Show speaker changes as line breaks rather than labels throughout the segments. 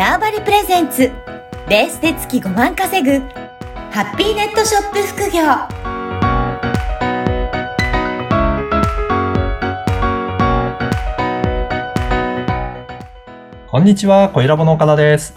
ターバリプレゼンツレースで月5万稼ぐハッピーネットショップ副業
こんにちは、小ラボの岡田です。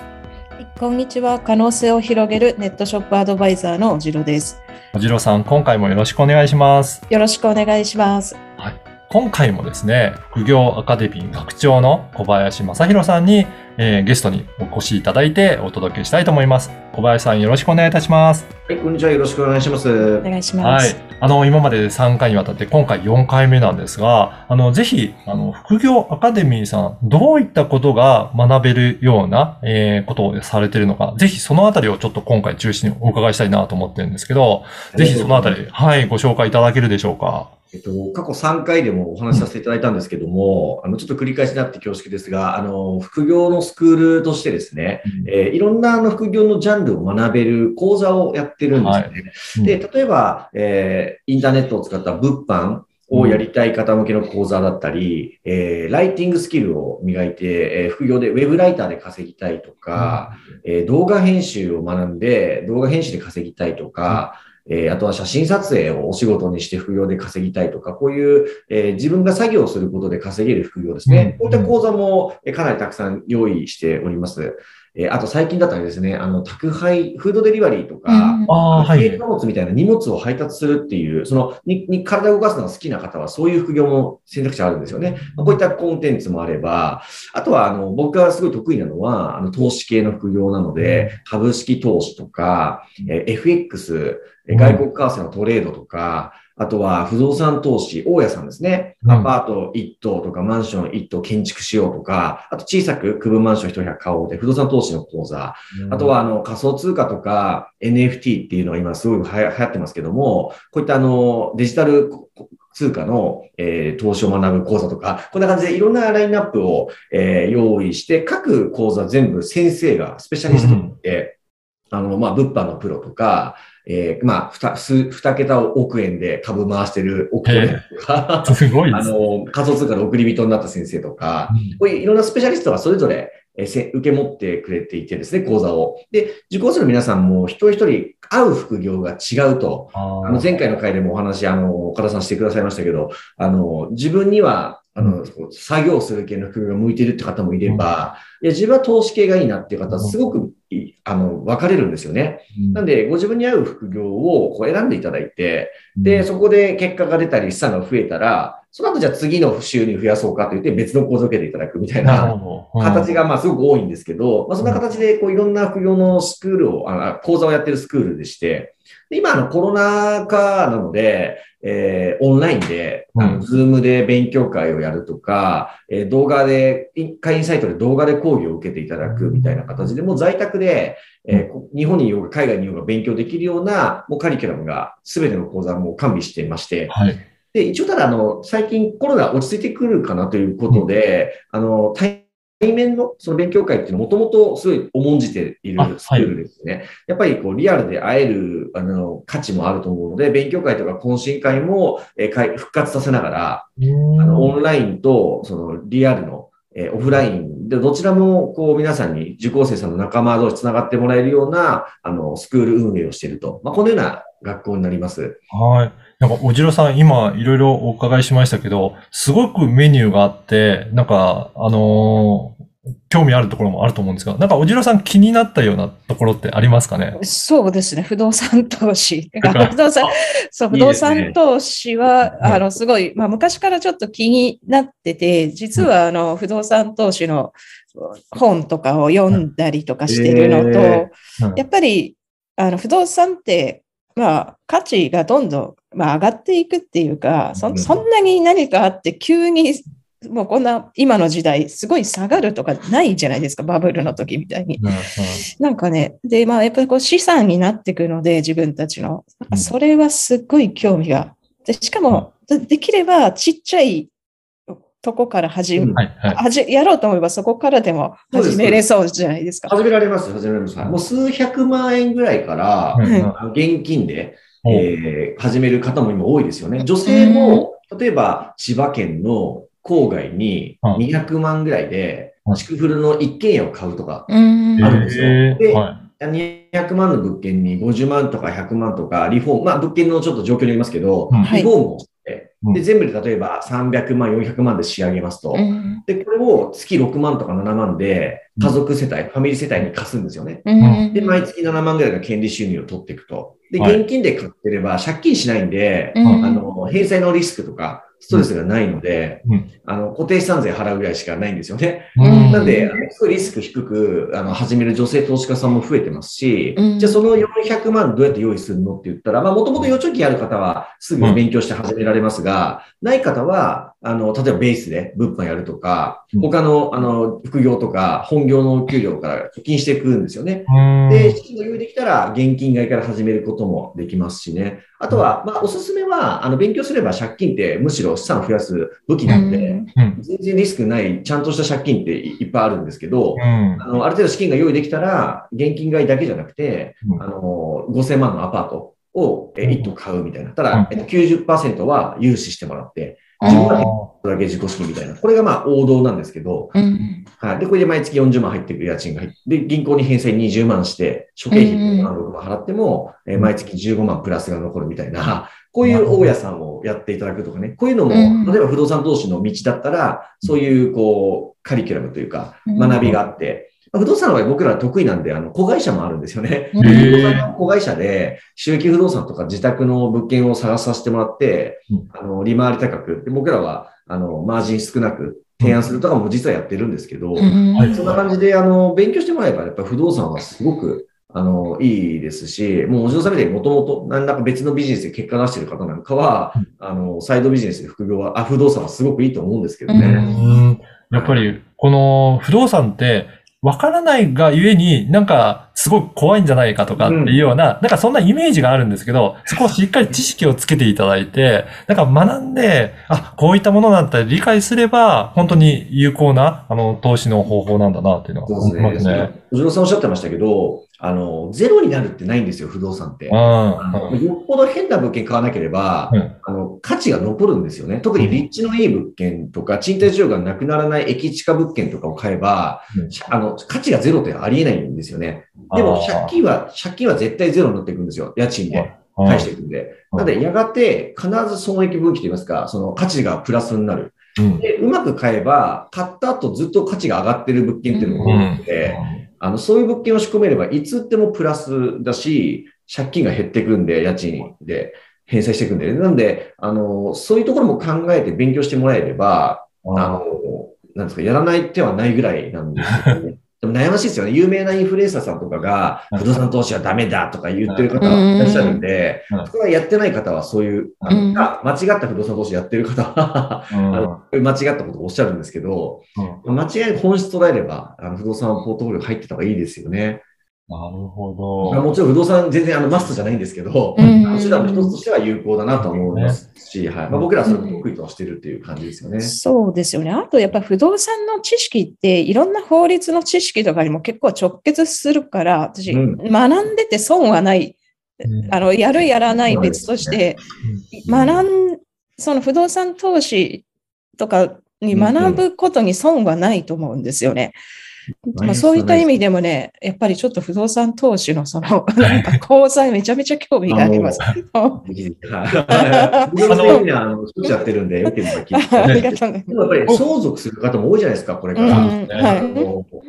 こんにちは。可能性を広げるネットショップアドバイザーのおじろです。
おじろさん、今回もよろしくお願いします。
よろしくお願いしますはい。
今回もですね、副業アカデミー学長の小林正弘さんに、えーゲストにお越しいただいてお届けしたいと思います。小林さん、よろしくお願いいたします。
はい、こんにちは。よろしくお願いします。
お願いしま
はい
す。。
あの、今まで3回にわたって、今回4回目なんですが、あの、ぜひ、あの、副業アカデミーさん、どういったことが学べるような、えーことをされているのか、ぜひそのあたりをちょっと今回中心にお伺いしたいなと思ってるんですけど、ぜひそのあたり、はい、ご紹介いただけるでしょうか？
えっと、過去3回でもお話しさせていただいたんですけども、あの、ちょっと繰り返しになって恐縮ですが、あの、副業のスクールとしてですね、えーいろんなあの副業のジャンルを学べる講座をやってるんですね。
うん。
で、例えば、えーインターネットを使った物販をやりたい方向けの講座だったり、えーライティングスキルを磨いて、えー副業でウェブライターで稼ぎたいとか、えー動画編集を学んで動画編集で稼ぎたいとか、えーあとは写真撮影をお仕事にして副業で稼ぎたいとか、こういう、えー自分が作業をすることで稼げる副業ですね。
うん
こういった講座もえーかなりたくさん用意しております。えーあと最近だったらですね、あの、宅配、フードデリバリーとか、
うん
ああ、はい。
軽貨物みたいな荷物を配達するっていう、そのにに体を動かすのが好きな方は、そういう副業も選択肢あるんですよね。まあこういったコンテンツもあれば、あとはあの僕がすごい得意なのは、あの投資系の副業なので、株式投資とか、えー FX、えー外国為替のトレードとか、あとは不動産投資、大家さんですね。
うん。
アパート1棟とかマンション1棟建築しようとか、あと小さく区分マンション1部屋買おうで、不動産投資の講座、あとは、あの、仮想通貨とか NFT っていうのは今すごいはや流行ってますけども、こういったあの、デジタル通貨の、えー投資を学ぶ講座とか、こんな感じでいろんなラインナップを、えー用意して、各講座全部先生が、スペシャリストで、あの、まあ、物販のプロとか、えーまあ、ふた、数、二桁億円で株回してる億トレーダーとか、
すごいで
あ
す。
の、仮想通貨の送り人になった先生とか、こういういろんなスペシャリストがそれぞれえーせ受け持ってくれていてですね、講座を。で、受講生の皆さんも一人一人合う副業が違うと。
あ
あの前回の回でもお話、あの、岡田さんしてくださいましたけど、あの、自分には、あの、作業する系の副業が向いてるって方もいれば、いや、自分は投資系がいいなっていう方はすごくあの、分かれるんですよね。なんで、ご自分に合う副業をこう選んでいただいて、で、そこで結果が出たり資産が増えたら、その後じゃあ次の収入増やそうかと言って別の講座を受けていただくみたいな。形がまあすごく多いんですけど、まあそんな形でこういろんな副業のスクールを、あ講座をやってるスクールでして、で今あのコロナ禍なので、えーオンラインで、あ
うん
の、ズームで勉強会をやるとか、えー動画で、会員サイトで動画で講義を受けていただくみたいな形で、もう在宅で、えーこ日本にいようが海外にいようが勉強できるような、もうカリキュラムが全ての講座も完備していまして、
はい。
で、一応ただ、あの、最近コロナ落ち着いてくるかなということで、あの、対面のその勉強会っていうのはもともとすごい重んじているスクールですね。やっぱりこうリアルで会えるあの価値もあると思うので、勉強会とか懇親会も、えーかい復活させながら、あのオンラインとそのリアルの、えーオフラインでどちらもこう皆さんに受講生さんの仲間同士つながってもらえるようなあのスクール運営をしていると、まあ、このような学校になります。
はい。なんか、おじろさん、今、いろいろお伺いしましたけど、すごくメニューがあって、なんか、あのー興味あるところもあると思うんですが、なんか、おじろさん気になったようなところってありますかね？
そうですね。不動産投資。
か
不動産、そう、不動産投資は、
はい
あの、すごい、まあ、昔からちょっと気になってて、実は、あの、不動産投資の本とかを読んだりとかしてるのと、やっぱり、あの、不動産って、まあ、価値がどんどん、まあ、上がっていくっていうか、そ
うん
そんなに何かあって、急に、もうこんな、今の時代、すごい下がるとかないじゃないですか、バブルの時みたいに。なんかね、で、まあ、やっぱりこう資産になっていくので、自分たちの
うん。
それはすっごい興味が。でしかも、でできればちっちゃいとこから始め、
うん。
はい、はい。
はじやろうと思えばそこからでも始めれそうじゃないですか。
始められます、始められます。もう数百万円ぐらいから、
うんうん。
あの現金で、
お
えー始める方も今多いですよね。女性も、例えば千葉県の郊外に
うん。
200万ぐらいで、
はい
築フルの一軒家を買うとか、
うん。
あるんですよ。で
へー。は
200万の物件に50万とか100万とか、リフォーム、まあ物件のちょっと状況によりますけど、
うん。
はい。
リフォームをで、全部で例えば300万、400万で仕上げますと。
うん。
で、これを月6万とか7万で家族世帯、ファミリー世帯に貸すんですよね。
うん。
で、毎月7万ぐらいの権利収入を取っていくと。で、
はい。
現金で買ってれば借金しないんで、
うん。
あの、返済のリスクとか、ストレスがないので、
うん。
あの、固定資産税払うぐらいしかないんですよね。
うん。
なんで、あのすごいリスク低く、あの、始める女性投資家さんも増えてますし、
うん。
じゃあその400万どうやって用意するのって言ったら、まあ、もともと預貯金ある方はすぐ勉強して始められますが、ない方は、あの、例えばベースで物販やるとか
うん、
他の、あの、副業とか、本業の給料から貯金していくんですよね。
うん。
で、資金が用意できたら、現金買いから始めることもできますしね。あとは、まあ、おすすめは、あの、勉強すれば借金ってむしろ資産を増やす武器なんで、
うん。
全然リスクない、ちゃんとした借金っていっぱいあるんですけど、
うん。
あの、ある程度資金が用意できたら、現金買いだけじゃなくて、
うん。
あの、5000万のアパートをえ
うん。
1棟買うみたいな。た
うん。
だ、えっと、90%は融資してもらって、
うん
自分だけ自己資金みたいな。これがまあ王道なんですけど、
うん
はい。で、これで毎月40万入ってくる家賃が入って、で、銀行に返済20万して、諸経費5万、6万払っても、えー毎月15万プラスが残るみたいな、こういう大家さんをやっていただくとかね、こういうのも、
うん
例えば不動産投資の道だったら、そういう、こう、カリキュラムというか、
うん。
学びがあって、まあ不動産の場合僕ら得意なんで、あの、子会社もあるんですよね。子会社で、収益不動産とか自宅の物件を探させてもらって
うん、
あの、利回り高く、で僕らは、あの、マージン少なく提案するとかも実はやってるんですけど、そんな感じで、あの、勉強してもらえば、やっぱり不動産はすごく、あの、いいですし、もうお嬢さんみたいにもともと何らか別のビジネスで結果出してる方なんかは、
うん。
あの、サイドビジネスで副業は、あ、不動産はすごくいいと思うんですけど
う
ね。
うん。やっぱり、この不動産って、わからないがゆえに、なんか、すごく怖いんじゃないかとかっていうような、なんかそんなイメージがあるんですけど、そこをしっかり知識をつけていただいて、なんか学んで、あ、こういったものなんだって理解すれば、本当に有効な、あの、投資の方法なんだなっていうのは
そう
思いま
ですすね
ね。。
お嬢さんおっしゃってましたけど、あの、ゼロになるってないんですよ、不動産って。あの
うん。
よっぽど変な物件買わなければ、
うん
あの、価値が残るんですよね。特に立地のいい物件とか、賃貸需要がなくならない駅地下物件とかを買えば、
うん
あの、価値がゼロってありえないんですよね。でも、借金は、借金は絶対ゼロになっていくんですよ。家賃で
金
返していくんで。
うん
なので、やがて必ず損益分岐といいますか、その価値がプラスになる。
うん。
で、うまく買えば、買った後ずっと価値が上がってる物件っていうのが多いので、あの、そういう物件を仕込めれば、いつでもプラスだし、借金が減っていくんで、家賃で返済していくんで、なんで、あの、そういうところも考えて勉強してもらえれば、
うん
あの、なんですか、やらない手はないぐらいなんですよね。でも悩ましいですよね。有名なインフルエンサーさんとかが、
うん
不動産投資はダメだとか言ってる方がいらっしゃるんで
うん、
そこはやってない方はそういう、あ
うん。
間違った不動産投資やってる方は、間違ったことをおっしゃるんですけど、
うん。
間違い本質捉えれば、あの不動産ポートフォリオ入ってた方がいいですよね。
なるほ
まあ
ど。
もちろん不動産全然あのマストじゃないんですけど、
うん
手段の一つとしては有効だなと思いますし、はいまあ、僕らはそれも得意とはしてるっていう感じですよね。
そうですよね。あと、やっぱり不動産の知識って、いろんな法律の知識とかにも結構直結するから、私、
うん
学んでて損はない。
うん
あの、やるやらない別として、学ん、その不動産投資とかに学ぶことに損はないと思うんですよね。まあ、そういった意味でもね、やっぱりちょっと不動産投資のその、なんか講座めちゃめちゃ興味があります。
あの、作っちゃってるんで、よければ聞いて
ありがとうございます。
でもやっぱり相続する方も多いじゃないですか、これか
うん
ら。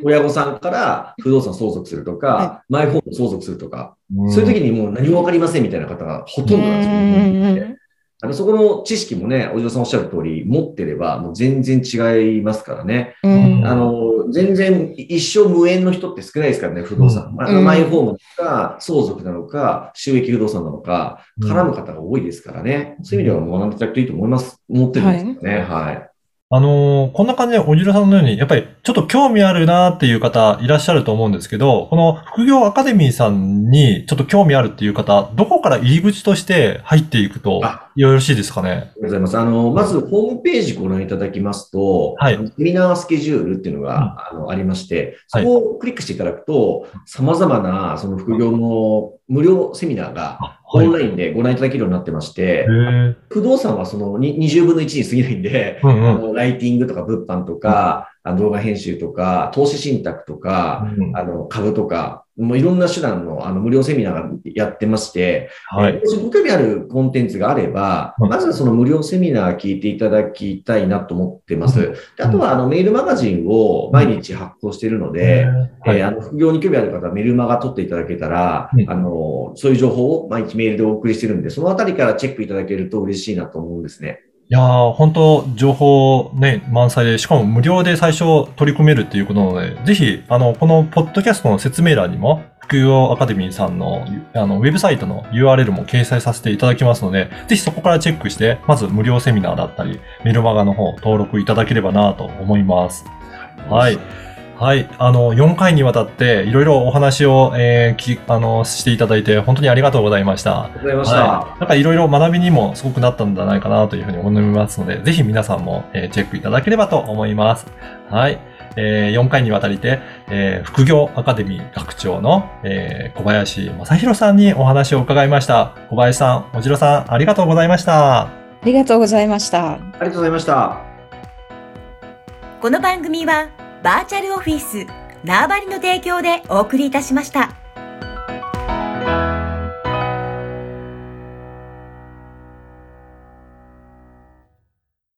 親御さんから不動産相続するとか、
は
マイホーム相続するとか、
うん
そういう時にもう何もわかりませんみたいな方がほとんどなんですよね。あのそこの知識もね、お嬢さんおっしゃる通り、持ってればもう全然違いますからね。
うん
あの、全然一生無縁の人って少ないですからね、不動産。まあ
うん
マイホームなのか、相続なのか、収益不動産なのか、
うん
絡む方が多いですからね。そういう意味では学んでいただくといいと思います。思ってるんですよね。はい。
あのーこんな感じで、おじろさんのように、やっぱりちょっと興味あるなっていう方いらっしゃると思うんですけど、この副業アカデミーさんにちょっと興味あるっていう方、どこから入り口として入っていくと
あ
よろしいですかね？
ありがとうございます。あの、まずホームページご覧いただきますと、
はい
セミナースケジュールっていうのが、あのありまして、そ
はい
こをクリックしていただくと、様々なその副業の無料セミナーが。オンラインでご覧いただけるようになってまして
へ、ー。
不動産はそのに20分の1に過ぎないんで、
うんうん。
あのライティングとか物販とか、あの動画編集とか、投資信託とか、あの株とか、もういろんな手段のあの無料セミナーがやってまして、
はい。
もしご興味あるコンテンツがあれば、
うん
まずはその無料セミナー聞いていただきたいなと思ってます。であとはあのメールマガジンを毎日発行しているので、
はい
えーあの副業に興味ある方はメルマガ取っていただけたら、
うん
あの、そういう情報を毎日メールでお送りしてるんで、そのあたりからチェックいただけると嬉しいなと思うんですね。
いやー、本当情報ね、満載で、しかも無料で最初取り組めるっていうことなので、ぜひ、あの、このポッドキャストの説明欄にも、副業アカデミーさんの、あの、ウェブサイトの URL も掲載させていただきますので、ぜひそこからチェックして、まず無料セミナーだったり、メルマガの方登録いただければなと思います。はい。はい。あの、4回にわたって、いろいろお話を、えーき、あの、していただいて、本当にありがとうございました。
ありがとうございました。
はい。なんかいろいろ学びにもすごくなったんじゃないかなというふうに思いますので、ぜひ皆さんも、えーチェックいただければと思います。はい。え4回にわたりて、えー副業アカデミー学長の、えー小林正弘さんにお話を伺いました。小林さん、おじろさん、ありがとうございました。
ありがとうございました。
ありがとうございました。
この番組はバーチャルオフィス縄張りの提供でお送りいたしました。